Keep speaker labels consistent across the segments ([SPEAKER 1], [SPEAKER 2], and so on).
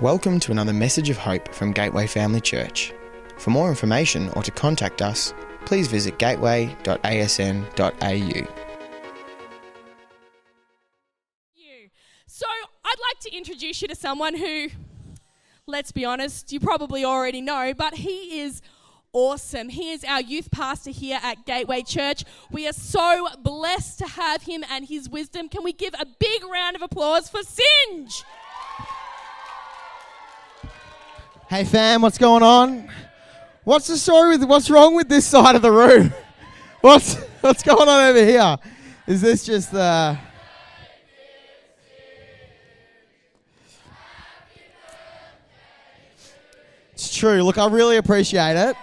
[SPEAKER 1] Welcome to another message of hope from Gateway Family Church. For more information or to contact us, please visit gateway.asn.au.
[SPEAKER 2] So, I'd like to introduce you to someone who, let's be honest, you probably already know, but he is awesome. He is our youth pastor here at Gateway Church. We are so blessed to have him and his wisdom. Can we give a big round of applause for Singe?
[SPEAKER 3] Hey fam, what's going on? What's the story with what's wrong with this side of the room? What's what's going on over here? Is this just the It's true. Look, I really appreciate it.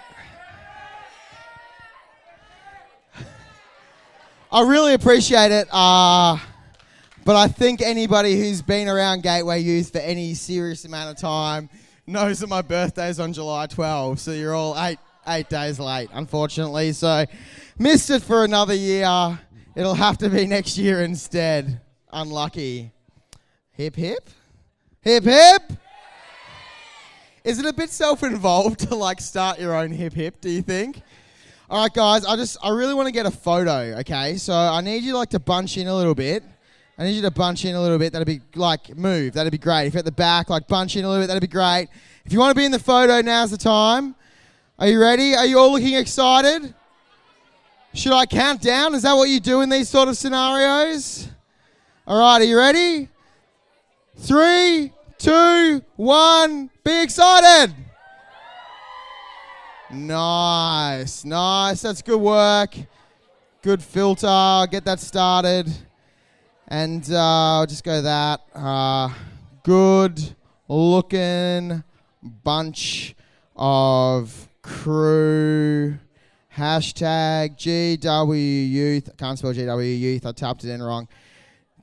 [SPEAKER 3] I really appreciate it. Uh, but I think anybody who's been around Gateway Youth for any serious amount of time knows that my birthday's on July 12. So you're all eight eight days late, unfortunately. So missed it for another year. It'll have to be next year instead. Unlucky. Hip hip, hip hip. Is it a bit self-involved to like start your own hip hip? Do you think? All right, guys. I just I really want to get a photo. Okay, so I need you like to bunch in a little bit. I need you to bunch in a little bit. That'd be like move. That'd be great. If you're at the back, like bunch in a little bit. That'd be great. If you want to be in the photo, now's the time. Are you ready? Are you all looking excited? Should I count down? Is that what you do in these sort of scenarios? All right, are you ready? Three, two, one. Be excited. Nice, nice. That's good work. Good filter. Get that started. And uh, I'll just go that. Uh, good looking bunch of crew. Hashtag GW Youth. I can't spell GW Youth. I tapped it in wrong.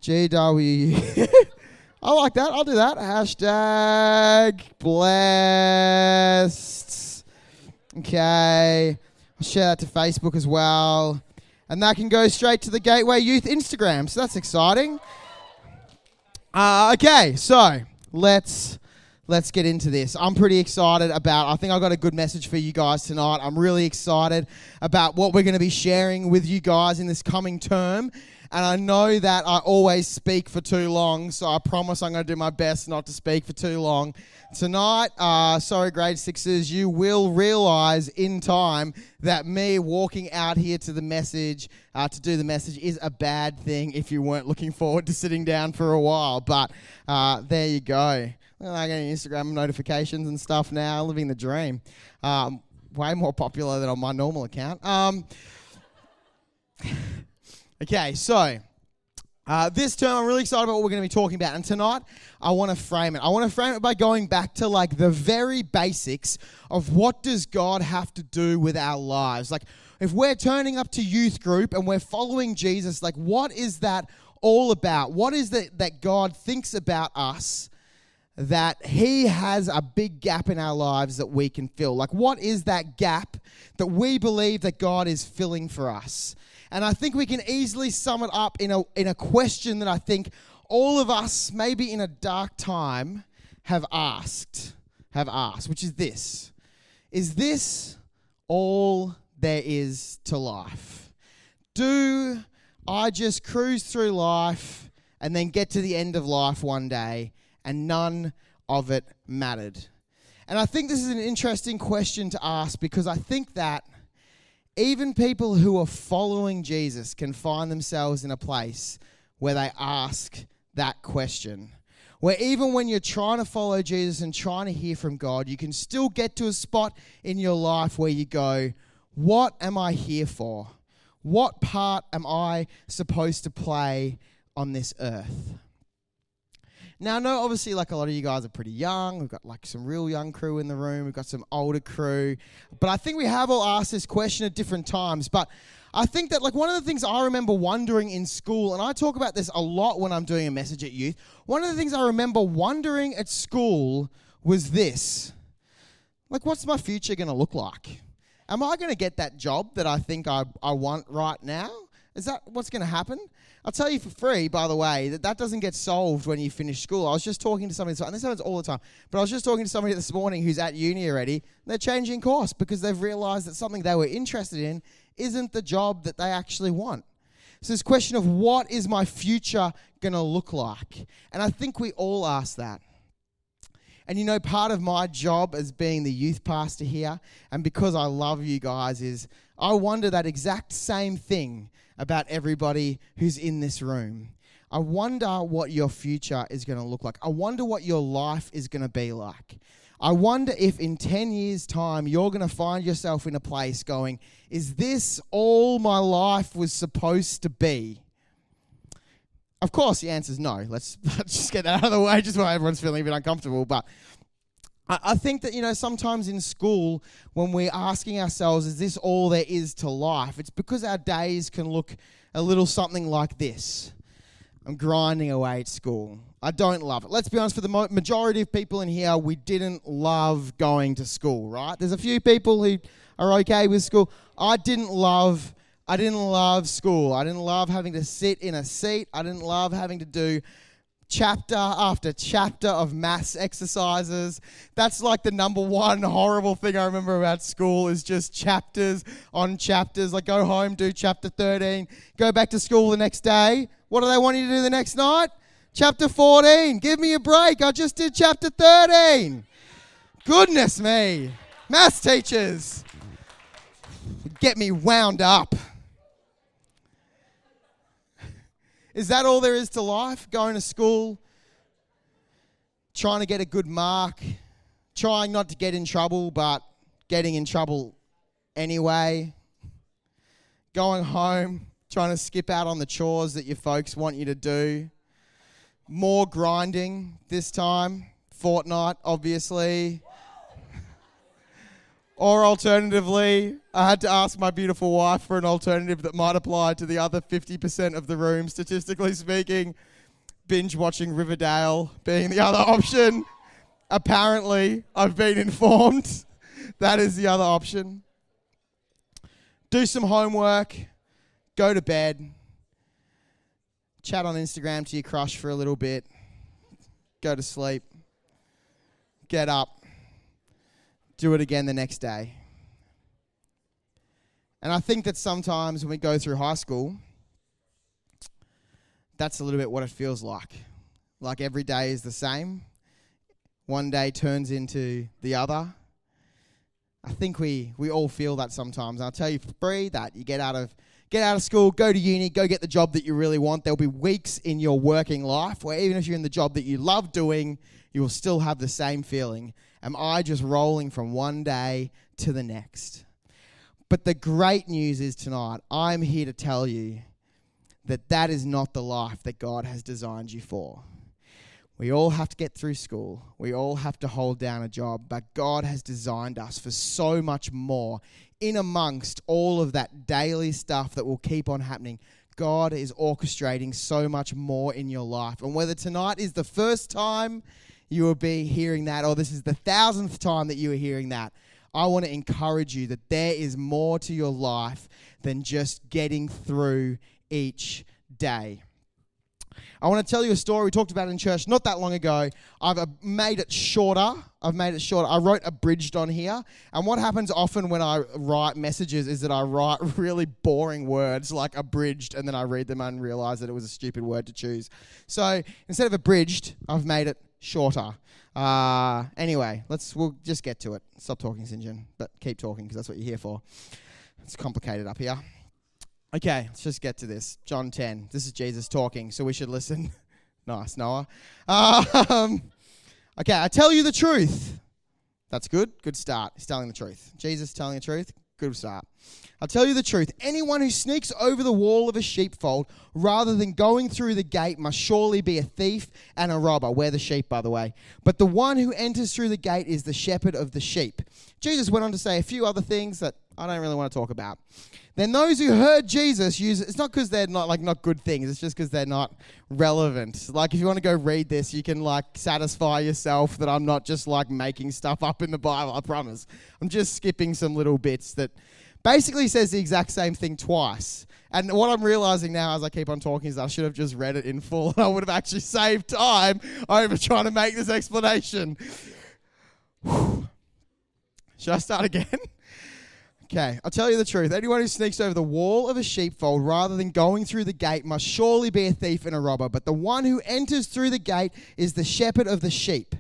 [SPEAKER 3] GW. I like that. I'll do that. Hashtag blessed. Okay. I'll share that to Facebook as well. And that can go straight to the Gateway Youth Instagram. So that's exciting. Uh, okay, so let's let's get into this. I'm pretty excited about. I think I got a good message for you guys tonight. I'm really excited about what we're going to be sharing with you guys in this coming term. And I know that I always speak for too long, so I promise I'm going to do my best not to speak for too long. Tonight, uh, sorry, grade sixes, you will realize in time that me walking out here to the message, uh, to do the message, is a bad thing if you weren't looking forward to sitting down for a while. But uh, there you go. I get Instagram notifications and stuff now, living the dream. Um, way more popular than on my normal account. Um, okay, so uh, this term, I'm really excited about what we're going to be talking about. And tonight, I want to frame it. I want to frame it by going back to like the very basics of what does God have to do with our lives. Like, if we're turning up to youth group and we're following Jesus, like, what is that all about? What is it that God thinks about us? that he has a big gap in our lives that we can fill. Like, what is that gap that we believe that God is filling for us? And I think we can easily sum it up in a, in a question that I think all of us, maybe in a dark time, have asked, have asked, which is this Is this all there is to life? Do I just cruise through life and then get to the end of life one day and none of it mattered? And I think this is an interesting question to ask because I think that even people who are following Jesus can find themselves in a place where they ask that question. Where even when you're trying to follow Jesus and trying to hear from God, you can still get to a spot in your life where you go, What am I here for? What part am I supposed to play on this earth? Now, I know obviously, like a lot of you guys are pretty young. We've got like some real young crew in the room. We've got some older crew. But I think we have all asked this question at different times. But I think that like one of the things I remember wondering in school, and I talk about this a lot when I'm doing a message at youth. One of the things I remember wondering at school was this: like, what's my future going to look like? Am I going to get that job that I think I, I want right now? Is that what's going to happen? I'll tell you for free, by the way, that that doesn't get solved when you finish school. I was just talking to somebody, and this happens all the time, but I was just talking to somebody this morning who's at uni already. They're changing course because they've realized that something they were interested in isn't the job that they actually want. So, this question of what is my future going to look like? And I think we all ask that. And you know, part of my job as being the youth pastor here, and because I love you guys, is I wonder that exact same thing about everybody who's in this room. I wonder what your future is going to look like. I wonder what your life is going to be like. I wonder if in 10 years' time you're going to find yourself in a place going, Is this all my life was supposed to be? Of course, the answer is no. Let's, let's just get that out of the way, just while everyone's feeling a bit uncomfortable. But I, think that, you know, sometimes in school, when we're asking ourselves, Is this all there is to life? It's because our days can look a little something like this. I'm grinding away at school. I don't love it. Let's be honest, for the majority of people in here, we didn't love going to school, right? There's a few people who are okay with school. I didn't love I didn't love school. I didn't love having to sit in a seat. I didn't love having to do chapter after chapter of maths exercises. That's like the number one horrible thing I remember about school is just chapters on chapters. Like go home, do chapter 13, go back to school the next day. What do they want you to do the next night? Chapter 14. Give me a break. I just did chapter 13. Goodness me. Maths teachers. Get me wound up. Is that all there is to life? Going to school, trying to get a good mark, trying not to get in trouble, but getting in trouble anyway, going home, trying to skip out on the chores that your folks want you to do, more grinding this time, Fortnite, obviously. Or alternatively, I had to ask my beautiful wife for an alternative that might apply to the other 50% of the room, statistically speaking. Binge watching Riverdale being the other option. Apparently, I've been informed that is the other option. Do some homework, go to bed, chat on Instagram to your crush for a little bit, go to sleep, get up do it again the next day. And I think that sometimes when we go through high school, that's a little bit what it feels like. Like every day is the same. One day turns into the other. I think we, we all feel that sometimes. I'll tell you for free that you get out of get out of school, go to uni, go get the job that you really want. There'll be weeks in your working life where even if you're in the job that you love doing, you will still have the same feeling. Am I just rolling from one day to the next? But the great news is tonight, I'm here to tell you that that is not the life that God has designed you for. We all have to get through school. We all have to hold down a job, but God has designed us for so much more. In amongst all of that daily stuff that will keep on happening, God is orchestrating so much more in your life. And whether tonight is the first time you will be hearing that, or this is the thousandth time that you are hearing that, I want to encourage you that there is more to your life than just getting through each day. I want to tell you a story we talked about in church not that long ago. I've uh, made it shorter. I've made it shorter. I wrote abridged on here. And what happens often when I write messages is that I write really boring words like abridged and then I read them and realize that it was a stupid word to choose. So instead of abridged, I've made it shorter. Uh, anyway, let's we'll just get to it. Stop talking, Sinjin, but keep talking because that's what you're here for. It's complicated up here. Okay, let's just get to this. John 10. This is Jesus talking, so we should listen. nice, Noah. Um, okay, I tell you the truth. That's good. Good start. He's telling the truth. Jesus telling the truth. Good start. I'll tell you the truth. Anyone who sneaks over the wall of a sheepfold rather than going through the gate must surely be a thief and a robber. We're the sheep, by the way. But the one who enters through the gate is the shepherd of the sheep. Jesus went on to say a few other things that I don't really want to talk about. Then those who heard Jesus use it's not because they're not like not good things, it's just because they're not relevant. Like if you want to go read this, you can like satisfy yourself that I'm not just like making stuff up in the Bible, I promise. I'm just skipping some little bits that basically says the exact same thing twice. And what I'm realizing now as I keep on talking is I should have just read it in full and I would have actually saved time over trying to make this explanation. Should I start again? Okay, I'll tell you the truth. Anyone who sneaks over the wall of a sheepfold rather than going through the gate must surely be a thief and a robber. But the one who enters through the gate is the shepherd of the sheep.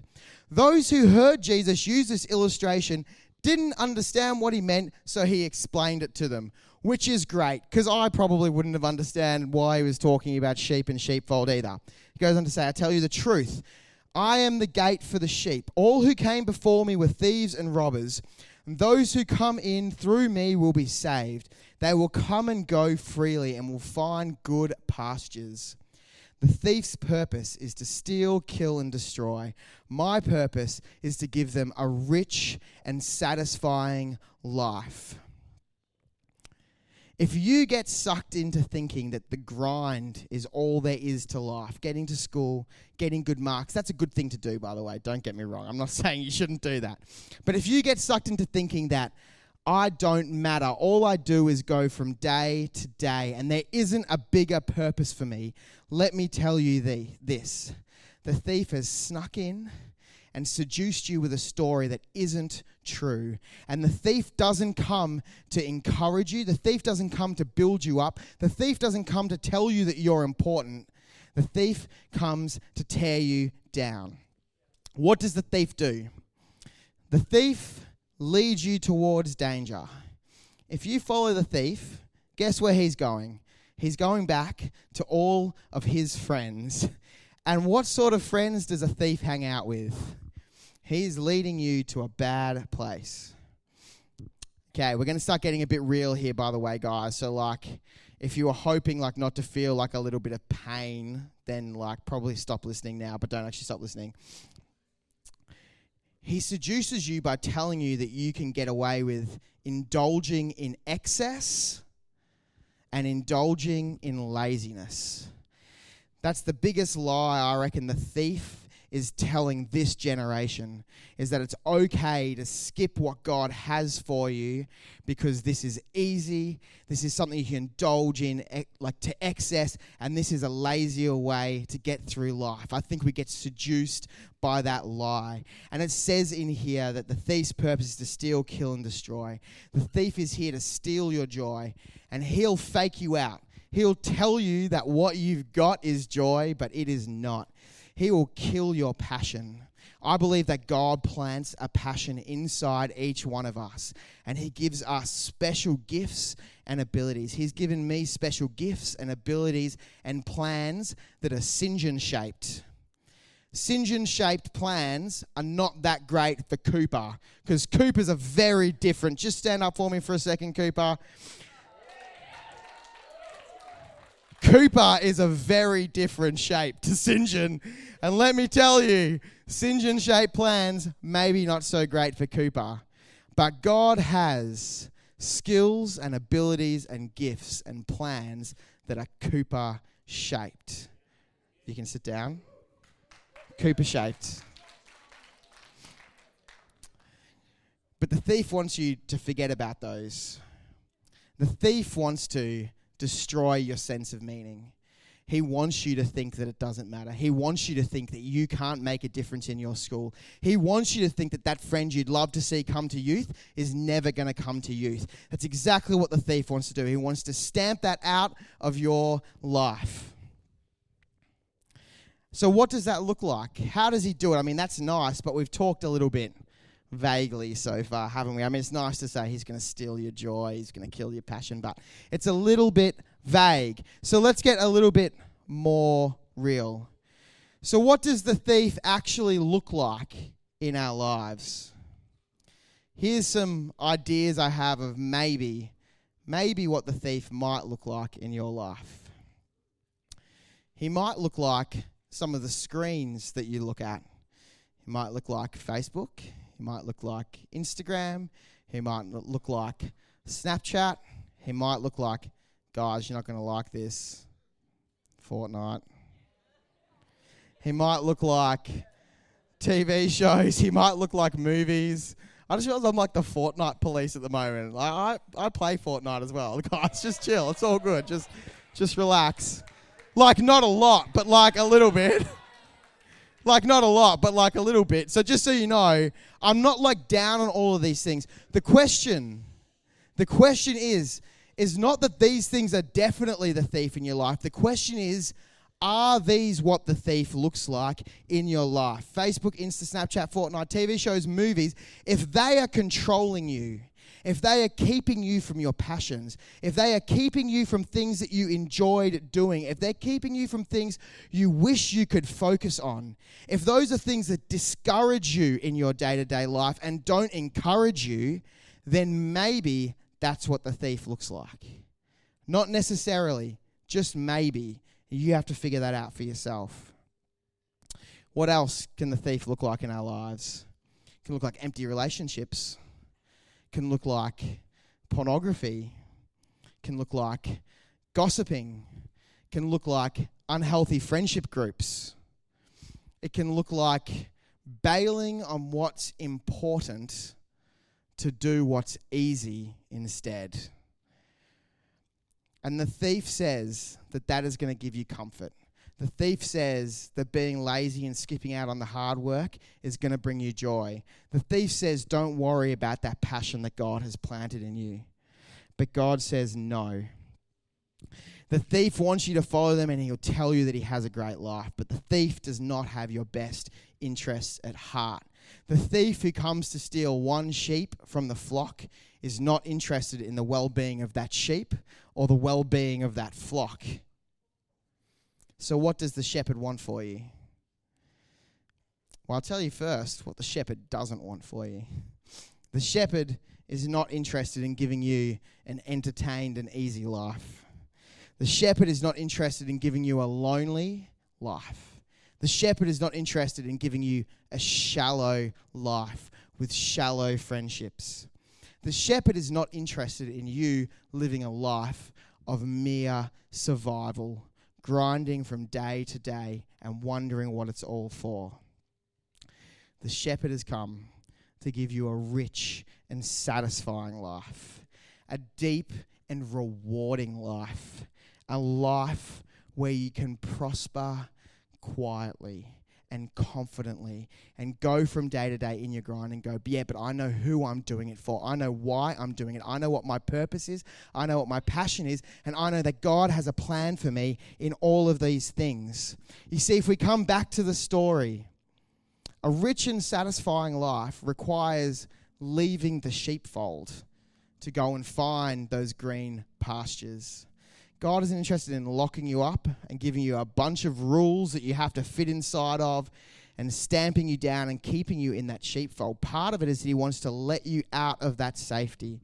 [SPEAKER 3] Those who heard Jesus use this illustration didn't understand what he meant, so he explained it to them, which is great because I probably wouldn't have understood why he was talking about sheep and sheepfold either. He goes on to say, I tell you the truth. I am the gate for the sheep. All who came before me were thieves and robbers and those who come in through me will be saved. They will come and go freely and will find good pastures. The thief's purpose is to steal, kill, and destroy. My purpose is to give them a rich and satisfying life. If you get sucked into thinking that the grind is all there is to life, getting to school, getting good marks, that's a good thing to do, by the way. Don't get me wrong. I'm not saying you shouldn't do that. But if you get sucked into thinking that I don't matter, all I do is go from day to day, and there isn't a bigger purpose for me, let me tell you the, this the thief has snuck in and seduced you with a story that isn't true. And the thief doesn't come to encourage you, the thief doesn't come to build you up, the thief doesn't come to tell you that you're important. The thief comes to tear you down. What does the thief do? The thief leads you towards danger. If you follow the thief, guess where he's going? He's going back to all of his friends. And what sort of friends does a thief hang out with? He's leading you to a bad place. Okay, we're going to start getting a bit real here, by the way, guys. So, like, if you were hoping like not to feel like a little bit of pain, then like probably stop listening now, but don't actually stop listening. He seduces you by telling you that you can get away with indulging in excess and indulging in laziness. That's the biggest lie I reckon the thief is telling this generation is that it's okay to skip what God has for you because this is easy. This is something you can indulge in like to excess and this is a lazier way to get through life. I think we get seduced by that lie. And it says in here that the thief's purpose is to steal, kill and destroy. The thief is here to steal your joy and he'll fake you out. He'll tell you that what you've got is joy, but it is not. He will kill your passion. I believe that God plants a passion inside each one of us, and He gives us special gifts and abilities. He's given me special gifts and abilities and plans that are St. shaped. St. shaped plans are not that great for Cooper because Cooper's a very different. Just stand up for me for a second, Cooper. Cooper is a very different shape to St. John. And let me tell you, St. John shaped plans, maybe not so great for Cooper. But God has skills and abilities and gifts and plans that are Cooper shaped. You can sit down. Cooper shaped. But the thief wants you to forget about those. The thief wants to destroy your sense of meaning. He wants you to think that it doesn't matter. He wants you to think that you can't make a difference in your school. He wants you to think that that friend you'd love to see come to youth is never going to come to youth. That's exactly what the thief wants to do. He wants to stamp that out of your life. So, what does that look like? How does he do it? I mean, that's nice, but we've talked a little bit vaguely so far, haven't we? I mean, it's nice to say he's going to steal your joy, he's going to kill your passion, but it's a little bit vague. So let's get a little bit more real. So, what does the thief actually look like in our lives? Here's some ideas I have of maybe, maybe what the thief might look like in your life. He might look like some of the screens that you look at. He might look like Facebook. He might look like Instagram. He might look like Snapchat. He might look like, guys, you're not going to like this, Fortnite. He might look like TV shows. He might look like movies. I just realized I'm like the Fortnite police at the moment. Like, I I play Fortnite as well. Guys, just chill. It's all good. Just just relax. Like not a lot, but like a little bit. like not a lot, but like a little bit. So just so you know, I'm not like down on all of these things. The question, the question is, is not that these things are definitely the thief in your life. The question is, are these what the thief looks like in your life? Facebook, Insta, Snapchat, Fortnite, TV shows, movies, if they are controlling you, if they are keeping you from your passions, if they are keeping you from things that you enjoyed doing, if they're keeping you from things you wish you could focus on, if those are things that discourage you in your day to day life and don't encourage you, then maybe that's what the thief looks like. Not necessarily, just maybe. You have to figure that out for yourself. What else can the thief look like in our lives? It can look like empty relationships. Can look like pornography. Can look like gossiping. Can look like unhealthy friendship groups. It can look like bailing on what's important to do what's easy instead. And the thief says that that is going to give you comfort. The thief says that being lazy and skipping out on the hard work is going to bring you joy. The thief says, don't worry about that passion that God has planted in you. But God says, no. The thief wants you to follow them and he'll tell you that he has a great life. But the thief does not have your best interests at heart. The thief who comes to steal one sheep from the flock is not interested in the well being of that sheep or the well being of that flock. So, what does the shepherd want for you? Well, I'll tell you first what the shepherd doesn't want for you. The shepherd is not interested in giving you an entertained and easy life. The shepherd is not interested in giving you a lonely life. The shepherd is not interested in giving you a shallow life with shallow friendships. The shepherd is not interested in you living a life of mere survival, grinding from day to day and wondering what it's all for. The shepherd has come to give you a rich and satisfying life, a deep and rewarding life, a life where you can prosper quietly and confidently and go from day to day in your grind and go, yeah, but I know who I'm doing it for. I know why I'm doing it. I know what my purpose is. I know what my passion is. And I know that God has a plan for me in all of these things. You see, if we come back to the story, a rich and satisfying life requires leaving the sheepfold to go and find those green pastures. God isn't interested in locking you up and giving you a bunch of rules that you have to fit inside of and stamping you down and keeping you in that sheepfold. Part of it is that He wants to let you out of that safety,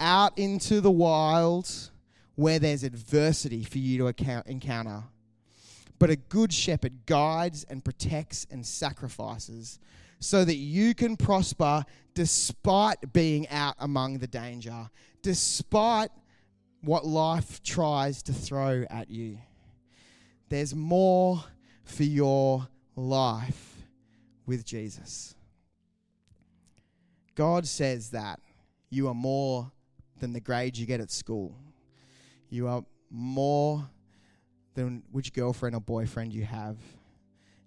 [SPEAKER 3] out into the wild where there's adversity for you to encounter. But a good shepherd guides and protects and sacrifices so that you can prosper despite being out among the danger, despite what life tries to throw at you. There's more for your life with Jesus. God says that you are more than the grades you get at school. You are more than which girlfriend or boyfriend you have.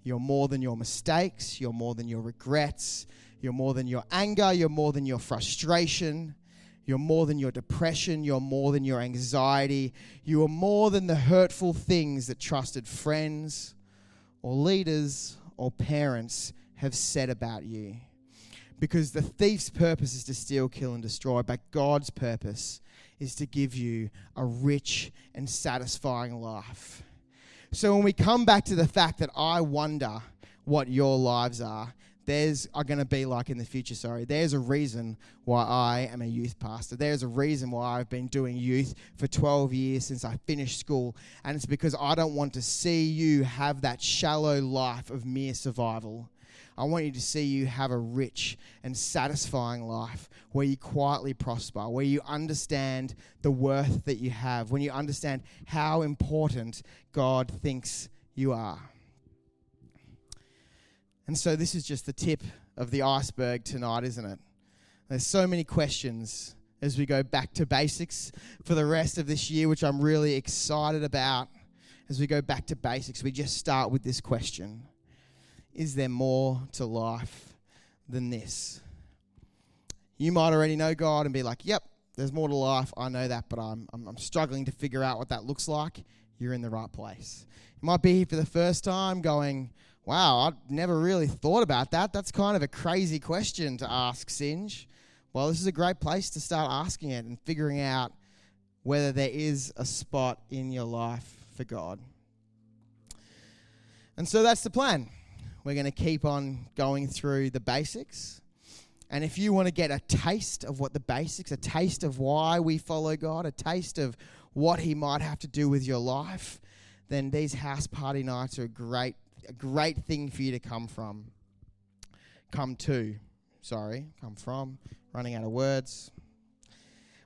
[SPEAKER 3] You're more than your mistakes. You're more than your regrets. You're more than your anger. You're more than your frustration. You're more than your depression. You're more than your anxiety. You are more than the hurtful things that trusted friends or leaders or parents have said about you. Because the thief's purpose is to steal, kill, and destroy, but God's purpose is to give you a rich and satisfying life. So when we come back to the fact that I wonder what your lives are, there's are going to be like in the future sorry. There's a reason why i am a youth pastor. There's a reason why i've been doing youth for 12 years since i finished school. And it's because i don't want to see you have that shallow life of mere survival. I want you to see you have a rich and satisfying life where you quietly prosper, where you understand the worth that you have, when you understand how important God thinks you are. And so this is just the tip of the iceberg tonight, isn't it? There's so many questions as we go back to basics for the rest of this year, which I'm really excited about. As we go back to basics, we just start with this question Is there more to life than this? You might already know God and be like, Yep, there's more to life. I know that, but I'm, I'm, I'm struggling to figure out what that looks like. You're in the right place. You might be here for the first time going, Wow, I never really thought about that. That's kind of a crazy question to ask, Singe. Well, this is a great place to start asking it and figuring out whether there is a spot in your life for God. And so that's the plan. We're going to keep on going through the basics. And if you want to get a taste of what the basics, a taste of why we follow God, a taste of what He might have to do with your life, then these house party nights are a great, a great thing for you to come from. Come to, sorry, come from running out of words.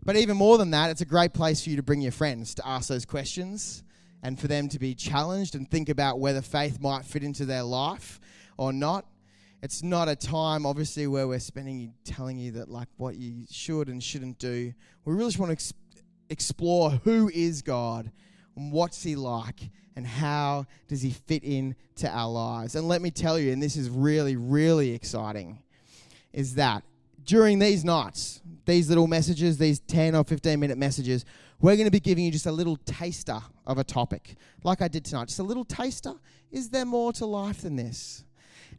[SPEAKER 3] But even more than that, it's a great place for you to bring your friends to ask those questions and for them to be challenged and think about whether faith might fit into their life or not. It's not a time, obviously, where we're spending telling you that like what you should and shouldn't do. We really just want to ex- explore who is God what's He like and how does He fit in to our lives. And let me tell you, and this is really, really exciting, is that during these nights, these little messages, these 10 or 15 minute messages, we're going to be giving you just a little taster of a topic, like I did tonight. Just a little taster. Is there more to life than this?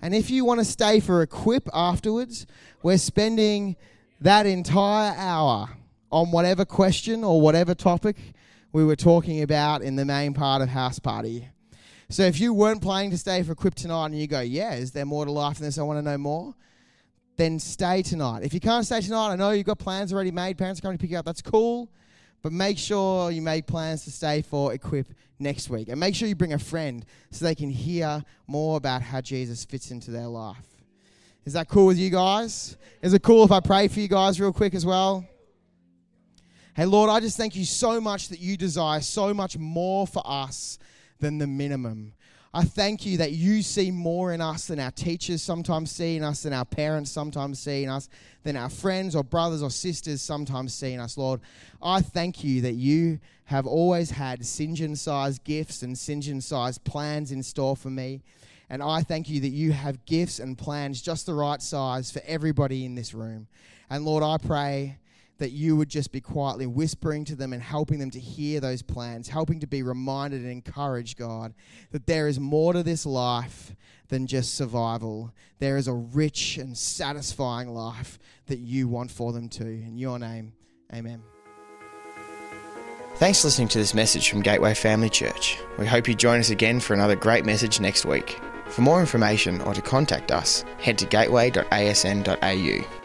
[SPEAKER 3] And if you want to stay for Equip afterwards, we're spending that entire hour on whatever question or whatever topic we were talking about in the main part of House Party. So if you weren't planning to stay for Equip tonight and you go, yeah, is there more to life than this? I want to know more then stay tonight. If you can't stay tonight, I know you've got plans already made. Parents are coming to pick you up. That's cool. But make sure you make plans to stay for Equip next week. And make sure you bring a friend so they can hear more about how Jesus fits into their life. Is that cool with you guys? Is it cool if I pray for you guys real quick as well? Hey, Lord, I just thank you so much that you desire so much more for us than the minimum. I thank you that you see more in us than our teachers sometimes see in us, than our parents sometimes see in us, than our friends or brothers or sisters sometimes see in us, Lord. I thank you that you have always had Sinjin sized gifts and Sinjin sized plans in store for me. And I thank you that you have gifts and plans just the right size for everybody in this room. And Lord, I pray that you would just be quietly whispering to them and helping them to hear those plans, helping to be reminded and encouraged, God, that there is more to this life than just survival. There is a rich and satisfying life that you want for them too. In your name, amen.
[SPEAKER 1] Thanks for listening to this message from Gateway Family Church. We hope you join us again for another great message next week. For more information or to contact us, head to gateway.asn.au.